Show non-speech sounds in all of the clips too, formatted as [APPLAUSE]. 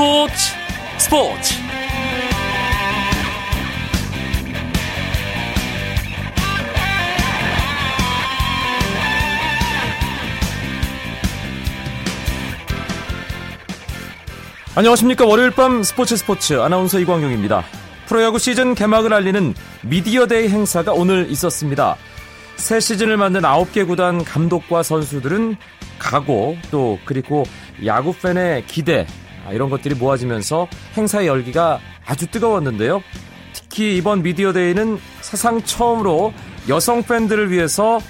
스포츠 스포츠 안녕하십니까 월요일 밤 스포츠 스포츠 아나운서 이광용입니다. 프로야구 시즌 개막을 알리는 미디어 데이 행사가 오늘 있었습니다. 새 시즌을 맞은 9개 구단 감독과 선수들은 각오 또 그리고 야구 팬의 기대 아, 이런 것들이 모아지면서 행사의 열기가 아주 뜨거웠는데요. 특히 이번 미디어데이는 사상 처음으로 여성 팬들을 위해서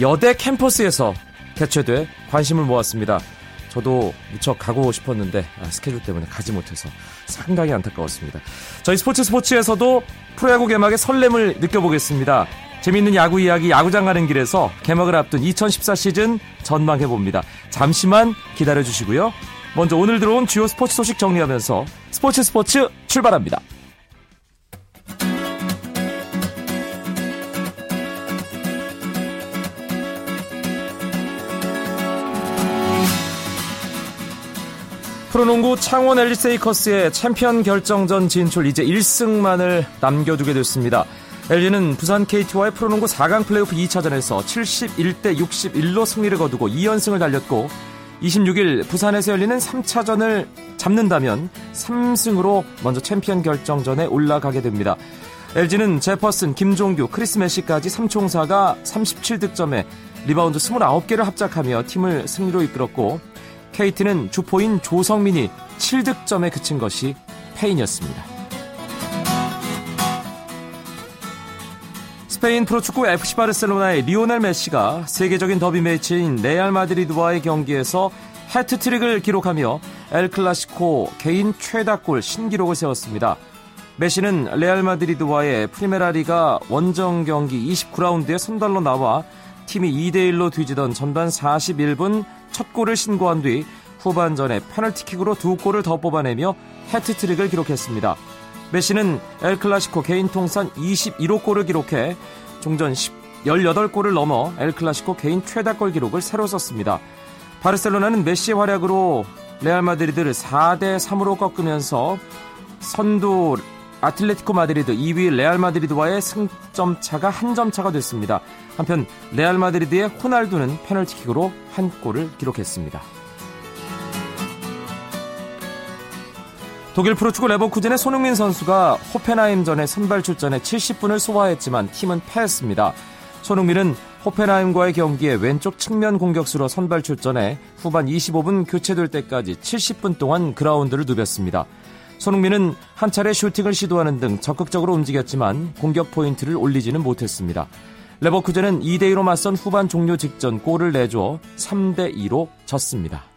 여대 캠퍼스에서 개최돼 관심을 모았습니다. 저도 무척 가고 싶었는데 아, 스케줄 때문에 가지 못해서 상당히 안타까웠습니다. 저희 스포츠 스포츠에서도 프로야구 개막의 설렘을 느껴보겠습니다. 재밌는 야구 이야기 야구장 가는 길에서 개막을 앞둔 2014 시즌 전망해 봅니다. 잠시만 기다려 주시고요. 먼저 오늘 들어온 주요 스포츠 소식 정리하면서 스포츠 스포츠 출발합니다. 프로농구 창원 엘리세이커스의 챔피언 결정전 진출 이제 1승만을 남겨두게 됐습니다. LG는 부산 KT와의 프로농구 4강 플레이오프 2차전에서 71대 61로 승리를 거두고 2연승을 달렸고 26일 부산에서 열리는 3차전을 잡는다면 3승으로 먼저 챔피언 결정전에 올라가게 됩니다. LG는 제퍼슨, 김종규, 크리스 메시까지 3총사가 37득점에 리바운드 29개를 합작하며 팀을 승리로 이끌었고 KT는 주포인 조성민이 7득점에 그친 것이 패인이었습니다. 스페인 프로축구 FC 바르셀로나의 리오넬 메시가 세계적인 더비 매치인 레알 마드리드와의 경기에서 해트트릭을 기록하며 엘 클라시코 개인 최다골 신기록을 세웠습니다. 메시는 레알 마드리드와의 프리메라 리가 원정 경기 29라운드에 선발로 나와 팀이 2대1로 뒤지던 전반 41분 첫 골을 신고한 뒤 후반전에 페널티킥으로 두 골을 더 뽑아내며 해트트릭을 기록했습니다. 메시는 엘클라시코 개인 통산 21호 골을 기록해 종전 18골을 넘어 엘클라시코 개인 최다골 기록을 새로 썼습니다. 바르셀로나는 메시의 활약으로 레알 마드리드를 4대 3으로 꺾으면서 선두 아틀레티코 마드리드 2위 레알 마드리드와의 승점 차가 한 점 차가 됐습니다. 한편 레알 마드리드의 호날두는 페널티킥으로 한 골을 기록했습니다. 독일 프로축구 레버쿠젠의 손흥민 선수가 호펜하임전에 선발 출전해 70분을 소화했지만 팀은 패했습니다. 손흥민은 호펜하임과의 경기에 왼쪽 측면 공격수로 선발 출전해 후반 25분 교체될 때까지 70분 동안 그라운드를 누볐습니다. 손흥민은 한 차례 슈팅을 시도하는 등 적극적으로 움직였지만 공격 포인트를 올리지는 못했습니다. 레버쿠젠은 2대2로 맞선 후반 종료 직전 골을 내줘 3대2로 졌습니다.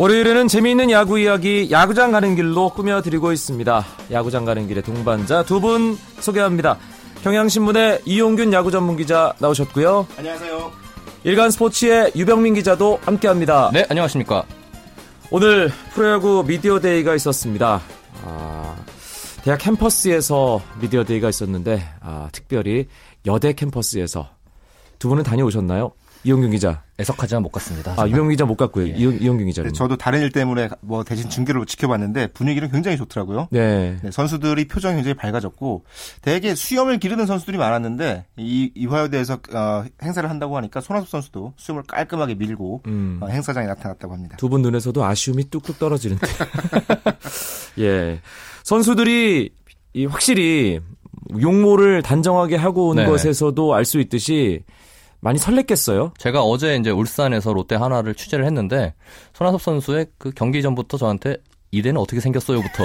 월요일에는 재미있는 야구 이야기 야구장 가는 길로 꾸며드리고 있습니다. 야구장 가는 길의 동반자 두 분 소개합니다. 경향신문의 이용균 야구 전문 기자 나오셨고요. 안녕하세요. 일간 스포츠의 유병민 기자도 함께합니다. 네, 안녕하십니까. 오늘 프로야구 미디어 데이가 있었습니다. 아, 대학 캠퍼스에서 미디어 데이가 있었는데 아, 특별히 여대 캠퍼스에서 두 분은 다녀오셨나요? 이용균 기자. 애석하지만 못 갔습니다. 아, 유명 기자 못 갔고요. 예. 이용, 균 기자는. 네, 저도 다른 일 때문에 뭐 대신 중계를 지켜봤는데 분위기는 굉장히 좋더라고요. 네. 네. 선수들이 표정이 굉장히 밝아졌고 대개 수염을 기르는 선수들이 많았는데 이 이화여대에서 어, 행사를 한다고 하니까 손아섭 선수도 수염을 깔끔하게 밀고 음. 어, 행사장에 나타났다고 합니다. 두 분 눈에서도 아쉬움이 뚝뚝 떨어지는데. [LAUGHS] 예. 선수들이 이 확실히 용모를 단정하게 하고 온 네. 것에서도 알 수 있듯이 많이 설렜겠어요? 제가 어제 이제 울산에서 롯데 하나를 취재를 했는데 손아섭 선수의 그 경기 전부터 저한테 이대는 어떻게 생겼어요부터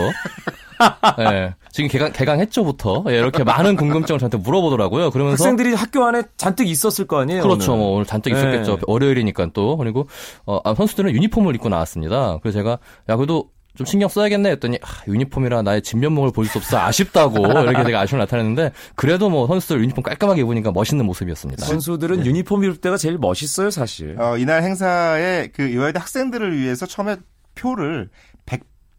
네, [LAUGHS] 지금 개강 개강했죠부터 예, 이렇게 많은 궁금증을 저한테 물어보더라고요. 그러면서 학생들이 학교 안에 잔뜩 있었을 거 아니에요? 그렇죠. 오늘, 뭐 오늘 잔뜩 있었겠죠. 네. 월요일이니까 또 그리고 어, 아, 선수들은 유니폼을 입고 나왔습니다. 그래서 제가 야 그래도 좀 신경 써야겠네 했더니 아, 유니폼이라 나의 진면목을 보일 수 없어 아쉽다고 [LAUGHS] 이렇게 되게 아쉬움을 나타냈는데 그래도 뭐 선수들 유니폼 깔끔하게 입으니까 멋있는 모습이었습니다. 선수들은 네. 유니폼 입을 때가 제일 멋있어요, 사실. 어, 이날 행사에 그 이화여대 학생들을 위해서 처음에 표를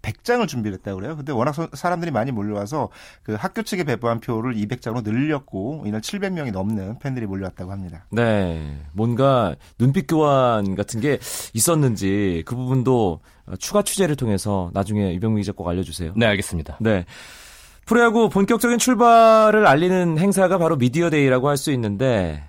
100장을 준비를 했다고 그래요. 근데 워낙 사람들이 많이 몰려와서 그 학교 측에 배부한 표를 200장으로 늘렸고 이날 700명이 넘는 팬들이 몰려왔다고 합니다. 네. 뭔가 눈빛 교환 같은 게 있었는지 그 부분도 추가 취재를 통해서 나중에 유병민 기자 꼭 알려주세요. 네, 알겠습니다. 네. 프로야구 본격적인 출발을 알리는 행사가 바로 미디어데이라고 할 수 있는데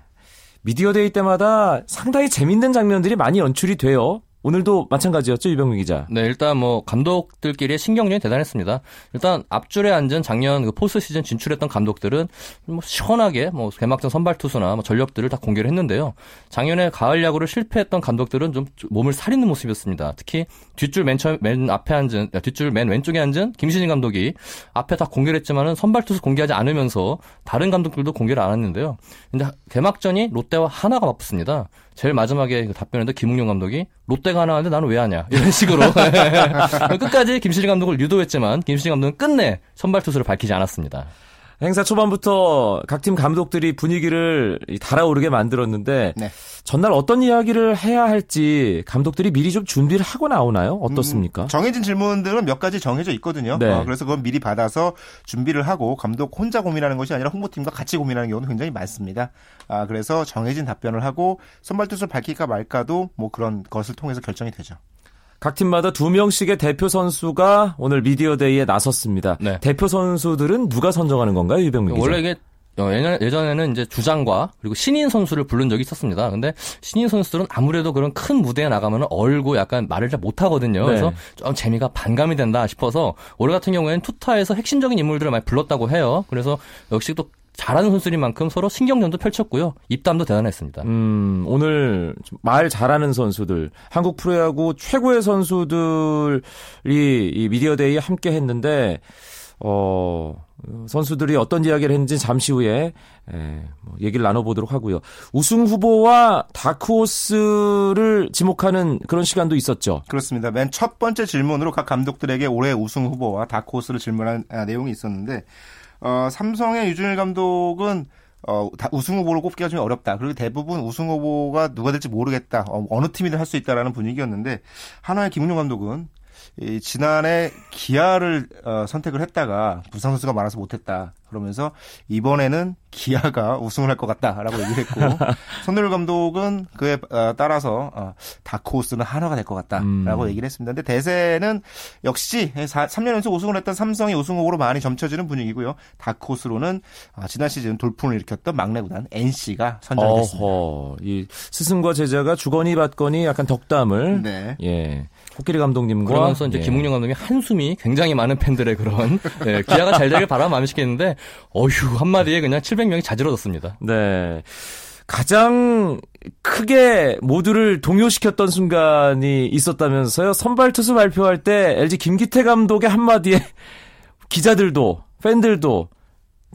미디어데이 때마다 상당히 재밌는 장면들이 많이 연출이 돼요. 오늘도 마찬가지였죠, 유병민 기자. 네, 일단 뭐 감독들끼리의 신경전이 대단했습니다. 일단 앞줄에 앉은 작년 그 포스트 시즌 진출했던 감독들은 뭐 시원하게 뭐 개막전 선발 투수나 뭐 전력들을 다 공개를 했는데요. 작년에 가을 야구를 실패했던 감독들은 좀 몸을 사리는 모습이었습니다. 특히 뒷줄 맨, 처음, 맨 앞에 앉은 뒷줄 맨 왼쪽에 앉은 김신진 감독이 앞에 다 공개를 했지만은 선발 투수 공개하지 않으면서 다른 감독들도 공개를 안 했는데요. 근데 개막전이 롯데와 하나가 맞붙습니다. 제일 마지막에 그 답변했는데 김웅룡 감독이 롯데가 하나 하는데 나는 왜 하냐 이런 식으로 [LAUGHS] 끝까지 김신진 감독을 유도했지만 김신진 감독은 끝내 선발 투수를 밝히지 않았습니다. 행사 초반부터 각 팀 감독들이 분위기를 달아오르게 만들었는데 네. 전날 어떤 이야기를 해야 할지 감독들이 미리 좀 준비를 하고 나오나요? 어떻습니까? 음, 정해진 질문들은 몇 가지 정해져 있거든요. 네. 어, 그래서 그건 미리 받아서 준비를 하고 감독 혼자 고민하는 것이 아니라 홍보팀과 같이 고민하는 경우도 굉장히 많습니다. 아, 그래서 정해진 답변을 하고 선발 투수를 밝힐까 말까도 뭐 그런 것을 통해서 결정이 되죠. 각 팀마다 두 명씩의 대표 선수가 오늘 미디어데이에 나섰습니다. 네. 대표 선수들은 누가 선정하는 건가요, 유병민 기자? 원래 이게 어, 예전에는 이제 주장과 그리고 신인 선수를 부른 적이 있었습니다. 근데 신인 선수들은 아무래도 그런 큰 무대에 나가면 얼고 약간 말을 잘 못하거든요. 네. 그래서 좀 재미가 반감이 된다 싶어서 올해 같은 경우에는 투타에서 핵심적인 인물들을 많이 불렀다고 해요. 그래서 역시 또 잘하는 선수인 만큼 서로 신경전도 펼쳤고요. 입담도 대단했습니다. 음, 오늘 말 잘하는 선수들, 한국 프로야구 최고의 선수들이 이 미디어데이에 함께 했는데, 어, 선수들이 어떤 이야기를 했는지 잠시 후에 에, 뭐 얘기를 나눠보도록 하고요. 우승 후보와 다크호스를 지목하는 그런 시간도 있었죠. 그렇습니다. 맨 첫 번째 질문으로 각 감독들에게 올해 우승 후보와 다크호스를 질문한 아, 내용이 있었는데 어, 삼성의 유준일 감독은 어, 다 우승 후보를 꼽기가 좀 어렵다. 그리고 대부분 우승 후보가 누가 될지 모르겠다. 어, 어느 팀이든 할 수 있다라는 분위기였는데 한화의 김은용 감독은 이 지난해 기아를 어, 선택을 했다가 부상 선수가 많아서 못했다. 그러면서 이번에는 기아가 [LAUGHS] 우승을 할 것 같다라고 얘기를 했고 [LAUGHS] 손흥민 감독은 그에 어, 따라서 어, 다크호스는 하나가 될 것 같다라고 음. 얘기를 했습니다. 근데 대세는 역시 3년 연속 우승을 했던 삼성이 우승 후보로 많이 점쳐지는 분위기고요. 다크호스로는 어, 지난 시즌 돌풍을 일으켰던 막내 구단 NC가 선정이 됐습니다. 이 스승과 제자가 주거니 받거니 약간 덕담을 네. 예. 코끼리 감독님과 그러면서 이제 예. 김웅룡 감독이 한숨이 굉장히 많은 팬들의 그런 [LAUGHS] 예, 기아가 잘 되길 바라 마음이시겠는데 어휴 한마디에 그냥 700명이 자지러졌습니다. 네. 가장 크게 모두를 동요시켰던 순간이 있었다면서요. 선발 투수 발표할 때 LG 김기태 감독의 한마디에 [LAUGHS] 기자들도 팬들도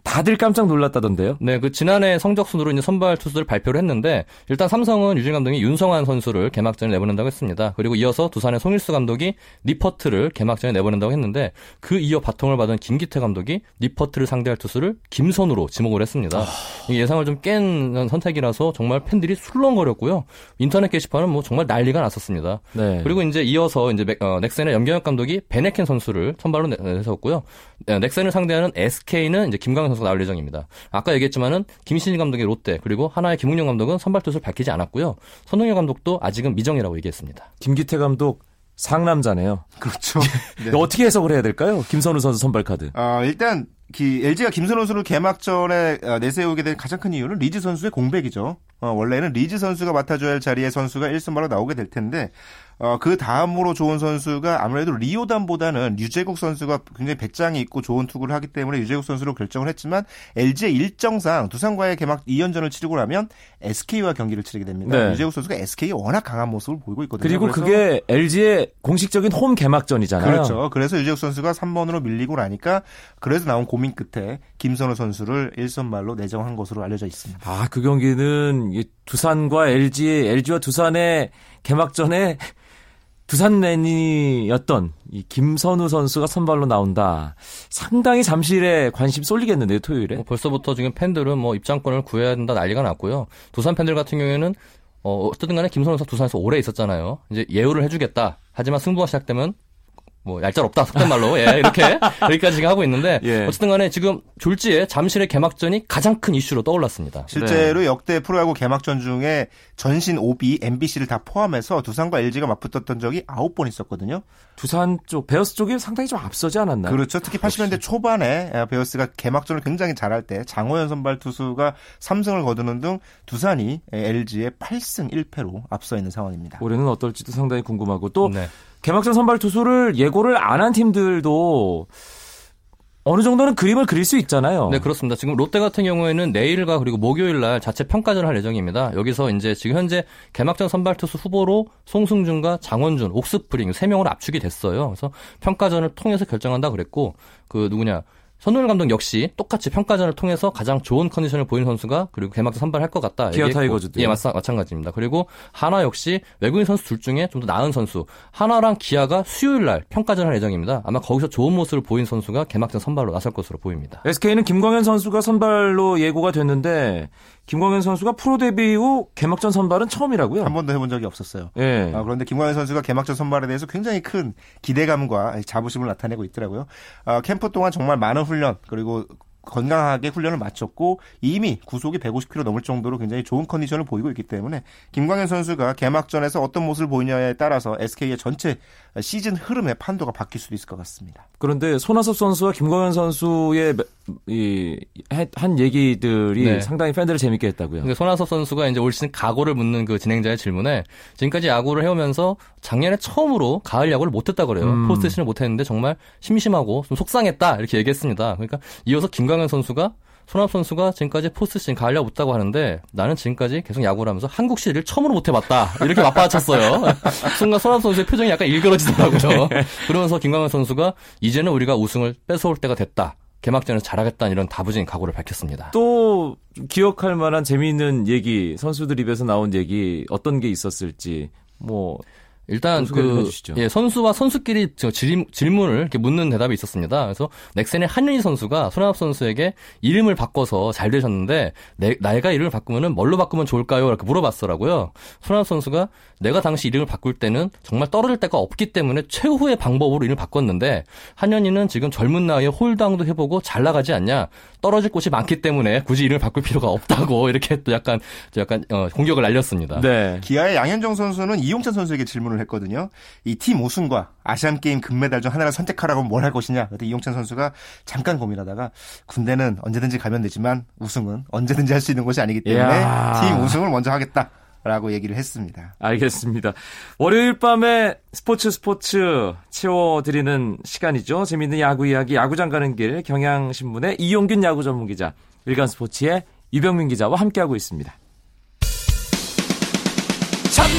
다들 깜짝 놀랐다던데요. 네, 그 지난해 성적 순으로 이제 선발 투수를 발표를 했는데 일단 삼성은 유진 감독이 윤성환 선수를 개막전에 내보낸다고 했습니다. 그리고 이어서 두산의 송일수 감독이 니퍼트를 개막전에 내보낸다고 했는데 그 이어 바통을 받은 김기태 감독이 니퍼트를 상대할 투수를 김선우로 지목을 했습니다. 아... 예상을 좀 깬 선택이라서 정말 팬들이 술렁거렸고요. 인터넷 게시판은 뭐 정말 난리가 났었습니다. 네. 그리고 이제 이어서 이제 어, 넥센의 염경엽 감독이 베네켄 선수를 선발로 내세웠고요. 네, 넥센을 상대하는 SK는 이제 김광현 선수가 나올 예정입니다. 아까 얘기했지만은 김시진 감독의 롯데 그리고 한화의 김응용 감독은 선발 투수를 밝히지 않았고요. 송일수 감독도 아직은 미정이라고 얘기했습니다. 김기태 감독 상남자네요. 그렇죠. [LAUGHS] 네. 어떻게 해석을 해야 될까요? 김선우 선수 선발 카드. 아, 일단 기, LG가 김선우 선수를 개막전에 어, 내세우게 된 가장 큰 이유는 리즈 선수의 공백이죠. 어, 원래는 리즈 선수가 맡아줘야 할 자리에 선수가 1선발로 나오게 될 텐데 어, 그 다음으로 좋은 선수가 아무래도 리오단보다는 류제국 선수가 굉장히 배짱이 있고 좋은 투구를 하기 때문에 류제국 선수로 결정을 했지만 LG의 일정상 두산과의 개막 2연전을 치르고 나면 SK와 경기를 치르게 됩니다. 네. 유재국 선수가 SK에 워낙 강한 모습을 보이고 있거든요. 그리고 그게 LG의 공식적인 홈 개막전이잖아요. 그렇죠. 그래서 유재국 선수가 3번으로 밀리고 나니까 그래서 나온 고민 끝에 김선우 선수를 1선발로 내정한 것으로 알려져 있습니다. 아, 그 경기는 두산과 LG, LG와 두산의 개막전에 두산 내니였던 이 김선우 선수가 선발로 나온다. 상당히 잠실에 관심 쏠리겠는데요, 토요일에. 뭐 벌써부터 지금 팬들은 뭐 입장권을 구해야 된다 난리가 났고요. 두산 팬들 같은 경우에는 어, 어쨌든 간에 김선우 선수 두산에서 오래 있었잖아요. 이제 예우를 해주겠다. 하지만 승부가 시작되면 뭐 얄짤 없다 속된 말로 예 이렇게 [LAUGHS] 여기까지 지금 하고 있는데 예. 어쨌든 간에 지금 졸지에 잠실의 개막전이 가장 큰 이슈로 떠올랐습니다. 실제로 네. 역대 프로야구 개막전 중에 전신 OB, MBC를 다 포함해서 두산과 LG가 맞붙었던 적이 9번 있었거든요. 두산 쪽 베어스 쪽이 상당히 좀 앞서지 않았나요? 그렇죠. 특히 80년대 초반에 베어스가 개막전을 굉장히 잘할 때 장호연 선발 투수가 3승을 거두는 등 두산이 LG의 8승 1패로 앞서 있는 상황입니다. 올해는 어떨지도 상당히 궁금하고 또 네. 개막전 선발 투수를 예고를 안 한 팀들도 어느 정도는 그림을 그릴 수 있잖아요. 네, 그렇습니다. 지금 롯데 같은 경우에는 내일과 그리고 목요일 날 자체 평가전을 할 예정입니다. 여기서 이제 지금 현재 개막전 선발 투수 후보로 송승준과 장원준, 옥스프링 세 명으로 압축이 됐어요. 그래서 평가전을 통해서 결정한다 그랬고 그 누구냐 선우열 감독 역시 똑같이 평가전을 통해서 가장 좋은 컨디션을 보이는 선수가 그리고 개막전 선발할 것 같다. 기아 타이거즈도 예, 마찬, 마찬가지입니다. 그리고 하나 역시 외국인 선수 둘 중에 좀 더 나은 선수. 하나랑 기아가 수요일 날 평가전 할 예정입니다. 아마 거기서 좋은 모습을 보인 선수가 개막전 선발로 나설 것으로 보입니다. SK는 김광현 선수가 선발로 예고가 됐는데 김광현 선수가 프로 데뷔 후 개막전 선발은 처음이라고요? 한 번도 해본 적이 없었어요. 예. 아, 그런데 김광현 선수가 개막전 선발에 대해서 굉장히 큰 기대감과 자부심을 나타내고 있더라고요. 아, 캠프 동안 정말 많은 훈련 그리고 건강하게 훈련을 마쳤고 이미 구속이 150km 넘을 정도로 굉장히 좋은 컨디션을 보이고 있기 때문에 김광현 선수가 개막전에서 어떤 모습을 보이냐에 따라서 SK의 전체 시즌 흐름의 판도가 바뀔 수도 있을 것 같습니다. 그런데 손아섭 선수와 김광현 선수의 이, 한 얘기들이 네. 상당히 팬들을 재밌게 했다고요. 손아섭 선수가 이제 올 시즌 각오를 묻는 그 진행자의 질문에 지금까지 야구를 해오면서 작년에 처음으로 가을 야구를 못했다 그래요. 음. 포스트 시즌을 못했는데 정말 심심하고 좀 속상했다 이렇게 얘기했습니다. 그러니까 이어서 김광현 선수가 손아섭 선수가 지금까지 포스트 시즌 야구 못했다고 하는데 나는 지금까지 계속 야구를 하면서 한국 시리즈를 처음으로 못 해봤다 이렇게 맞받아쳤어요. [LAUGHS] 순간 손아섭 선수의 표정이 약간 일그러지더라고요. 그러면서 김광현 선수가 이제는 우리가 우승을 뺏어올 때가 됐다. 개막전에서 잘하겠다는 이런 다부진 각오를 밝혔습니다. 또 기억할 만한 재미있는 얘기, 선수들 입에서 나온 얘기 어떤 게 있었을지 뭐 일단 그 예, 선수와 선수끼리 질, 질문을 이렇게 묻는 대답이 있었습니다. 그래서 넥센의 한윤희 선수가 손아섭 선수에게 이름을 바꿔서 잘 되셨는데 내, 내가 이름을 바꾸면은 뭘로 바꾸면 좋을까요? 이렇게 물어봤더라고요. 손아섭 선수가 내가 당시 이름을 바꿀 때는 정말 떨어질 데가 없기 때문에 최후의 방법으로 이름을 바꿨는데 한현희는 지금 젊은 나이에 홀당도 해보고 잘 나가지 않냐? 떨어질 곳이 많기 때문에 굳이 이름을 바꿀 필요가 없다고 [LAUGHS] 이렇게 또 약간 약간 어, 공격을 날렸습니다. 네. 기아의 양현종 선수는 이용찬 선수에게 질문을 했거든요. 이 팀 우승과 아시안 게임 금메달 중 하나를 선택하라고 뭘할 것이냐. 그때 이용찬 선수가 잠깐 고민하다가 군대는 언제든지 가면 되지만 우승은 언제든지 할 수 있는 것이 아니기 때문에 이야. 팀 우승을 먼저 하겠다. 라고 얘기를 했습니다. 알겠습니다. 월요일 밤에 스포츠 스포츠 채워드리는 시간이죠. 재밌는 야구 이야기, 야구장 가는 길, 경향신문의 이용균 야구 전문 기자, 일간 스포츠의 유병민 기자와 함께하고 있습니다.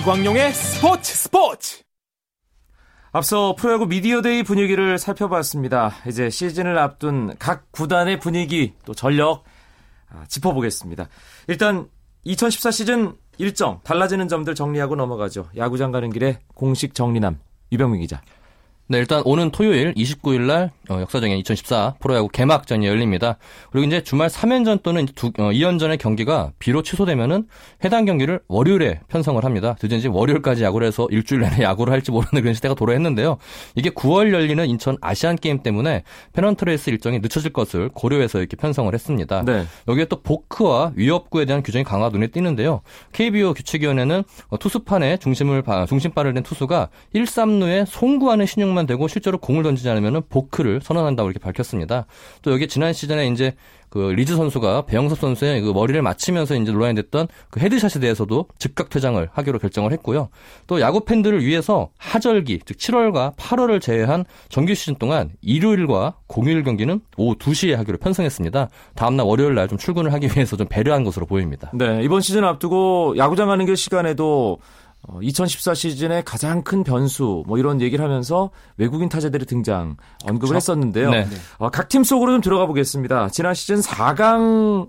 이광용의 스포츠 스포츠 앞서 프로야구 미디어데이 분위기를 살펴봤습니다. 이제 시즌을 앞둔 각 구단의 분위기 또 전력 아, 짚어보겠습니다. 일단 2014 시즌 일정 달라지는 점들 정리하고 넘어가죠. 야구장 가는 길에 공식 정리남 유병민 기자. 네, 일단 오는 토요일 29일 날 어, 역사적인 2014 프로야구 개막전이 열립니다. 그리고 이제 주말 3연전 또는 두, 어, 2연전의 경기가 비로 취소되면은 해당 경기를 월요일에 편성을 합니다. 드디어 월요일까지 야구를 해서 일주일 내내 야구를 할지 모르는 그런 시대가 도래했는데요. 이게 9월 열리는 인천 아시안 게임 때문에 페넌트 레이스 일정이 늦춰질 것을 고려해서 이렇게 편성을 했습니다. 네. 여기에 또 보크와 위협구에 대한 규정이 강화 눈에 띄는데요. KBO 규칙위원회는 투수판에 중심을 중심발을 낸 투수가 1, 3루에 송구하는 시늉만 던지기만 되고 실제로 공을 던지지 않으면 보크를 선언한다고 이렇게 밝혔습니다. 또 여기 지난 시즌에 이제 그 리즈 선수가 배영섭 선수의 그 머리를 맞히면서 이제 논란이 됐던 그 헤드샷에 대해서도 즉각 퇴장을 하기로 결정을 했고요. 또 야구 팬들을 위해서 하절기 즉 7월과 8월을 제외한 정규 시즌 동안 일요일과 공휴일 경기는 오후 2시에 하기로 편성했습니다. 다음날 월요일 날 좀 출근을 하기 위해서 좀 배려한 것으로 보입니다. 네, 이번 시즌 앞두고 야구장 가는 길 시간에도 2014 어, 시즌의 가장 큰 변수 뭐 이런 얘기를 하면서 외국인 타자들의 등장 언급을 그렇죠? 했었는데요. 네. 어, 각팀 속으로 좀 들어가 보겠습니다. 지난 시즌 4강에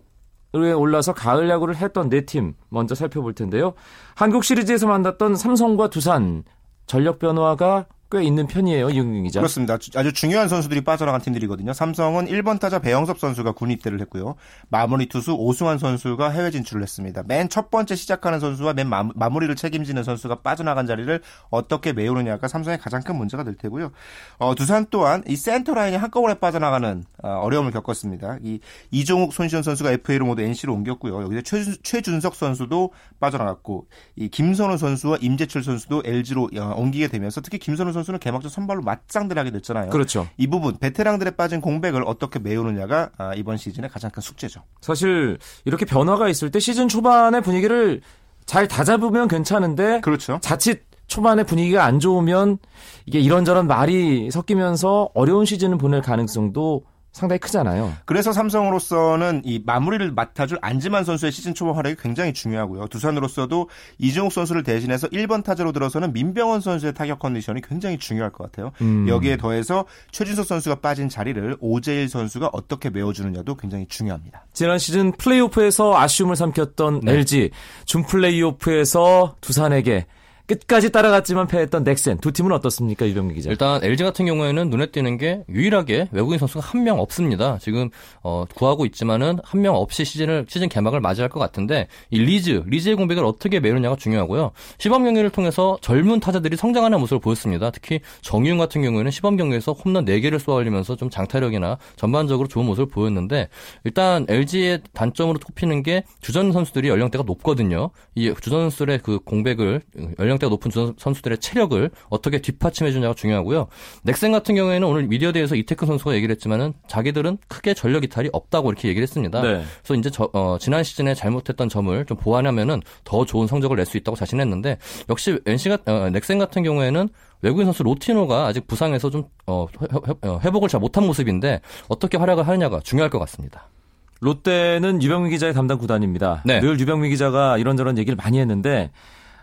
올라서 가을 야구를 했던 네 팀 먼저 살펴볼 텐데요. 한국 시리즈에서 만났던 삼성과 두산 전력 변화가 꽤 있는 편이에요, 이용균 기자. 그렇습니다. 아주 중요한 선수들이 빠져나간 팀들이거든요. 삼성은 1번 타자 배영섭 선수가 군 입대를 했고요. 마무리 투수 오승환 선수가 해외 진출을 했습니다. 맨 첫 번째 시작하는 선수와 맨 마무리 를 책임지는 선수가 빠져나간 자리를 어떻게 메우느냐가 삼성의 가장 큰 문제가 될 테고요. 어, 두산 또한 이 센터 라인이 한꺼번에 빠져나가는 어, 려움을 겪었습니다. 이 이종욱, 손시현 선수가 FA로 모두 NC로 옮겼고요. 여기서 최준, 최준석 선수도 빠져나갔고 이 김선호 선수와 임재철 선수도 LG로 어, 옮기게 되면서 특히 김선호 선수 선수는 개막전 선발로 맞짱들 하게 됐잖아요. 그렇죠. 이 부분 베테랑들의 빠진 공백을 어떻게 메우느냐가 아, 이번 시즌의 가장 큰 숙제죠. 사실 이렇게 변화가 있을 때 시즌 초반의 분위기를 잘 다잡으면 괜찮은데 그렇죠. 자칫 초반에 분위기가 안 좋으면 이게 이런저런 말이 섞이면서 어려운 시즌을 보낼 가능성도 상당히 크잖아요. 그래서 삼성으로서는 이 마무리를 맡아줄 안지만 선수의 시즌 초반 활약이 굉장히 중요하고요. 두산으로서도 이종욱 선수를 대신해서 1번 타자로 들어서는 민병헌 선수의 타격 컨디션이 굉장히 중요할 것 같아요. 음. 여기에 더해서 최진석 선수가 빠진 자리를 오재일 선수가 어떻게 메워주느냐도 굉장히 중요합니다. 지난 시즌 플레이오프에서 아쉬움을 삼켰던 네. LG, 준 플레이오프에서 두산에게 끝까지 따라갔지만 패했던 넥센 두 팀은 어떻습니까 유병민 기자? 일단 LG 같은 경우에는 눈에 띄는 게 유일하게 외국인 선수가 한 명 없습니다. 지금 어, 구하고 있지만은 한 명 없이 시즌을 시즌 개막을 맞이할 것 같은데 이 리즈 리즈의 공백을 어떻게 메우느냐가 중요하고요. 시범 경기를 통해서 젊은 타자들이 성장하는 모습을 보였습니다. 특히 정의윤 같은 경우에는 시범 경기에서 홈런 4개를 쏘아올리면서 좀 장타력이나 전반적으로 좋은 모습을 보였는데 일단 LG의 단점으로 꼽히는 게 주전 선수들이 연령대가 높거든요. 이 주전 선수들의 그 공백을 연령 연령대가 높은 선수들의 체력을 어떻게 뒷받침해 주냐가 중요하고요. 넥센 같은 경우에는 오늘 미디어대에서 이태크 선수가 얘기를 했지만은 자기들은 크게 전력 이탈이 없다고 이렇게 얘기를 했습니다. 네. 그래서 이제 저, 어, 지난 시즌에 잘못했던 점을 좀 보완하면은 더 좋은 성적을 낼 수 있다고 자신했는데 역시 NC가 어, 넥센 같은 경우에는 외국인 선수 로티노가 아직 부상에서 좀 어, 어, 회복을 잘 못한 모습인데 어떻게 활약을 하느냐가 중요할 것 같습니다. 롯데는 유병민 기자의 담당 구단입니다. 네. 늘 유병민 기자가 이런저런 얘기를 많이 했는데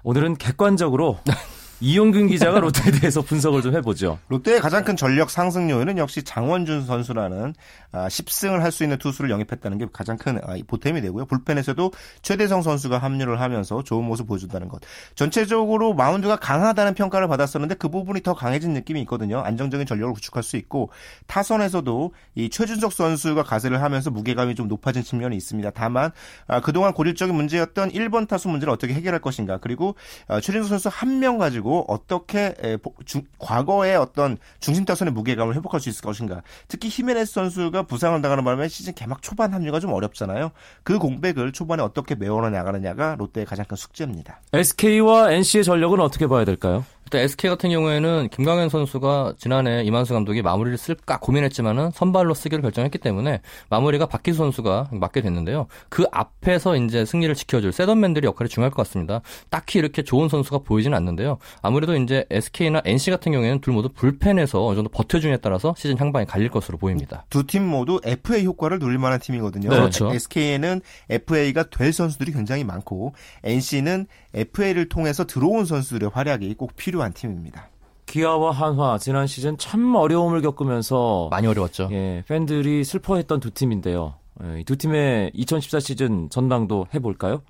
오늘은 객관적으로 [LAUGHS] 이용균 기자가 롯데에 대해서 분석을 좀 해보죠. 롯데의 가장 큰 전력 상승 요인은 역시 장원준 선수라는 10승을 아, 할수 있는 투수를 영입했다는 게 가장 큰 아, 보탬이 되고요. 불펜에서도 최대성 선수가 합류를 하면서 좋은 모습 보여준다는 것. 전체적으로 마운드가 강하다는 평가를 받았었는데 그 부분이 더 강해진 느낌이 있거든요. 안정적인 전력을 구축할 수 있고 타선에서도 이 최준석 선수가 가세를 하면서 무게감이 좀 높아진 측면이 있습니다. 다만 아, 그동안 고질적인 문제였던 1번 타수 문제를 어떻게 해결할 것인가 그리고 최준석 선수 한 명 가지고 가지고 어떻게 중, 과거의 어떤 중심 타선의 무게감을 회복할 수 있을 것인가. 특히 히메네스 선수가 부상을 당하는 바람에 시즌 개막 초반 합류가 좀 어렵잖아요. 그 공백을 초반에 어떻게 메워 나가느냐가 롯데의 가장 큰 숙제입니다. SK와 NC의 전력은 어떻게 봐야 될까요? 일단 SK 같은 경우에는 김광현 선수가 지난해 이만수 감독이 마무리를 쓸까 고민했지만은 선발로 쓰기로 결정했기 때문에 마무리가 박기수 선수가 맡게 됐는데요. 그 앞에서 이제 승리를 지켜줄 세던맨들이 역할이 중요할 것 같습니다. 딱히 이렇게 좋은 선수가 보이지는 않는데요. 아무래도 이제 SK나 NC 같은 경우에는 둘 모두 불펜에서 어느 정도 버텨주냐에 따라서 시즌 향방이 갈릴 것으로 보입니다. 두 팀 모두 FA 효과를 누릴 만한 팀이거든요. 네, 그렇죠. SK는 FA가 될 선수들이 굉장히 많고 NC는 FA를 통해서 들어온 선수들의 활약이 꼭 필요한 팀입니다. 기아와 한화 지난 시즌 참 어려움을 겪으면서 많이 어려웠죠. 예, 팬들이 슬퍼했던 두 팀인데요. 예, 이두 팀의 2014 시즌 전망도 해볼까요?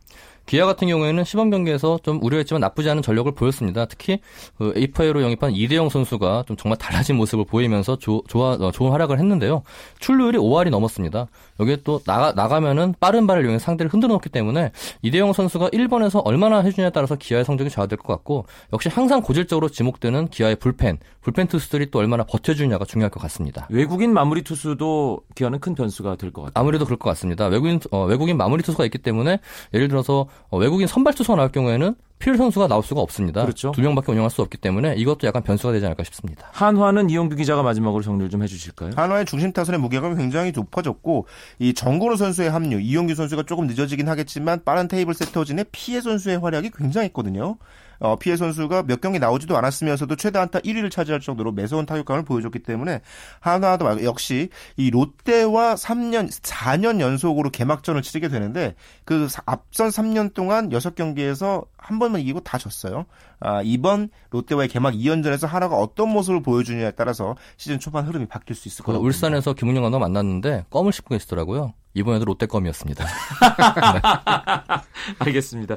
기아 같은 경우에는 시범 경기에서 좀 우려했지만 나쁘지 않은 전력을 보였습니다. 특히 그 에이파이로 영입한 이대영 선수가 좀 정말 달라진 모습을 보이면서 조, 좋아, 어, 좋은 활약을 했는데요. 출루율이 5할이 넘었습니다. 여기에 또 나가, 나가면은 빠른 발을 이용해 상대를 흔들어 놓기 때문에 이대영 선수가 1번에서 얼마나 해주냐에 따라서 기아의 성적이 좌우될 것 같고 역시 항상 고질적으로 지목되는 기아의 불펜, 불펜 투수들이 또 얼마나 버텨주냐가 중요할 것 같습니다. 외국인 마무리 투수도 기아는 큰 변수가 될 것 같아요. 아무래도 그럴 것 같습니다. 외국인, 어, 외국인 마무리 투수가 있기 때문에 예를 들어서 어, 외국인 선발 투수가 나올 경우에는 필 선수가 나올 수가 없습니다. 그렇죠. 두 명밖에 운영할 수 없기 때문에 이것도 약간 변수가 되지 않을까 싶습니다. 한화는 이용규 기자가 마지막으로 정리를 좀 해주실까요? 한화의 중심 타선의 무게감이 굉장히 높아졌고 이 정근호 선수의 합류, 이용규 선수가 조금 늦어지긴 하겠지만 빠른 테이블 세터진의 피해 선수의 활약이 굉장했거든요. 어, 피해 선수가 몇 경기 나오지도 않았으면서도 최다 안타 1위를 차지할 정도로 매서운 타격감을 보여줬기 때문에 한화도 역시 이 롯데와 3년, 4년 연속으로 개막전을 치르게 되는데 그 앞선 3년 동안 6경기에서 한 번만 이기고 다 졌어요. 아, 이번 롯데와의 개막 2연전에서 하나가 어떤 모습을 보여주느냐에 따라서 시즌 초반 흐름이 바뀔 수 있을 그 거라고. 울산에서 김웅영 감독 만났는데 껌을 씹고 계시더라고요. 이번에도 롯데 껌이었습니다. [LAUGHS] 알겠습니다.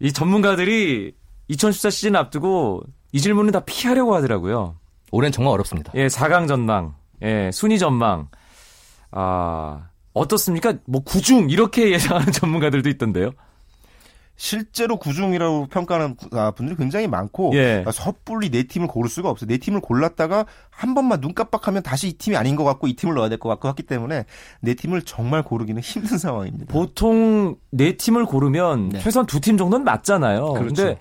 이 전문가들이 2014 시즌 앞두고 이 질문은 다 피하려고 하더라고요. 올해는 정말 어렵습니다. 예, 4강 전망, 예, 순위 전망. 아, 어떻습니까? 뭐 구중 이렇게 [LAUGHS] 예상하는 전문가들도 있던데요. 실제로 구중이라고 평가하는 아, 분들이 굉장히 많고 예. 아, 섣불리 네 팀을 고를 수가 없어요. 네 팀을 골랐다가 한 번만 눈 깜빡하면 다시 이 팀이 아닌 것 같고 이 팀을 넣어야 될 것 같고 하기 때문에 네 팀을 정말 고르기는 힘든 [LAUGHS] 상황입니다. 보통 네 팀을 고르면 네. 최소한 두 팀 정도는 맞잖아요. 그렇죠.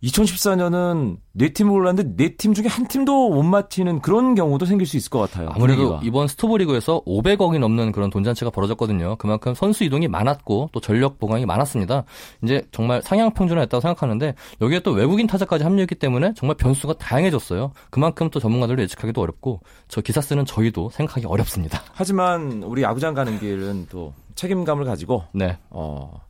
근데 2014년은 네 팀을 골랐는데 네 팀 중에 한 팀도 못 맞히는 그런 경우도 생길 수 있을 것 같아요. 아무래도 분위기가. 이번 스토브리그에서 500억이 넘는 그런 돈 잔치가 벌어졌거든요. 그만큼 선수 이동이 많았고 또 전력 보강이 많았습니다. 이제 정말 상향 평준화 했다고 생각하는데 여기에 또 외국인 타자까지 합류했기 때문에 정말 변수가 다양해졌어요. 그만큼 또 전문가들도 예측하기도 어렵고 저 기사 쓰는 저희도 생각하기 어렵습니다. 하지만 우리 야구장 가는 길은 또 책임감을 가지고 네. 어,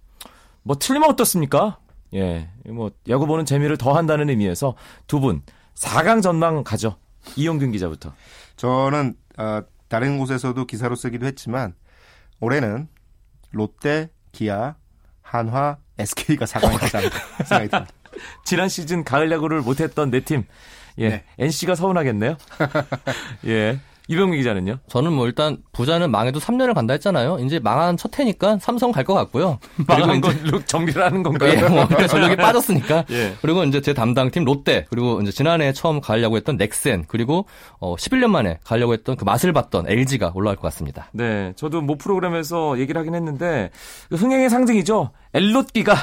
뭐 틀리면 어떻습니까? 예, 뭐 야구 보는 재미를 더한다는 의미에서 두 분 4강 전망 가죠. 이용균 기자부터. 저는 어, 다른 곳에서도 기사로 쓰기도 했지만 올해는 롯데, 기아, 한화, SK가 4강에 가지 않을까 생각이 듭니다. [LAUGHS] 지난 시즌 가을 야구를 못했던 네 팀. 예, 네. NC가 서운하겠네요. [LAUGHS] 예, 이병민 기자는요? 저는 뭐 일단 부자는 망해도 3년을 간다 했잖아요. 이제 망한 첫 해니까 삼성 갈 것 같고요. [LAUGHS] 망한 이제- 걸로 정리를 하는 건가요? 예, 뭐 그때 전력이 [LAUGHS] 빠졌으니까. 예. 그리고 이제 제 담당팀 롯데 그리고 이제 지난해 처음 가려고 했던 넥센 그리고 어 11년 만에 가려고 했던 그 맛을 봤던 LG가 올라갈 것 같습니다. 네, 저도 모 프로그램에서 얘기를 하긴 했는데 그 흥행의 상징이죠. 엘롯비가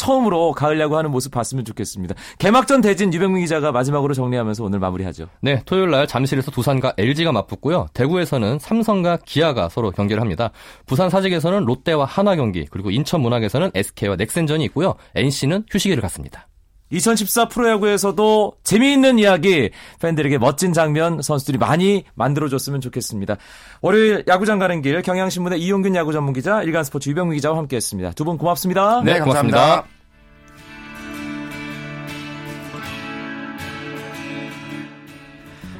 처음으로 가을 야구 하는 모습 봤으면 좋겠습니다. 개막전 대진 유병민 기자가 마지막으로 정리하면서 오늘 마무리하죠. 네, 토요일 날 잠실에서 두산과 LG가 맞붙고요. 대구에서는 삼성과 기아가 서로 경기를 합니다. 부산 사직에서는 롯데와 한화 경기, 그리고 인천 문학에서는 SK와 넥센전이 있고요. NC는 휴식일을 갖습니다. 2014 프로야구에서도 재미있는 이야기, 팬들에게 멋진 장면 선수들이 많이 만들어줬으면 좋겠습니다. 월요일 야구장 가는 길 경향신문의 이용균 야구 전문 기자, 일간스포츠 유병민 기자와 함께했습니다. 두 분 고맙습니다. 네, 고맙습니다.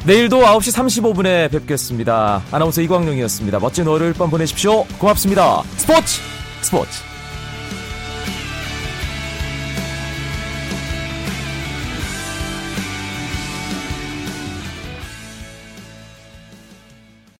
내일도 9시 35분에 뵙겠습니다. 아나운서 이광용이었습니다. 멋진 월요일 밤 보내십시오. 고맙습니다. 스포츠 스포츠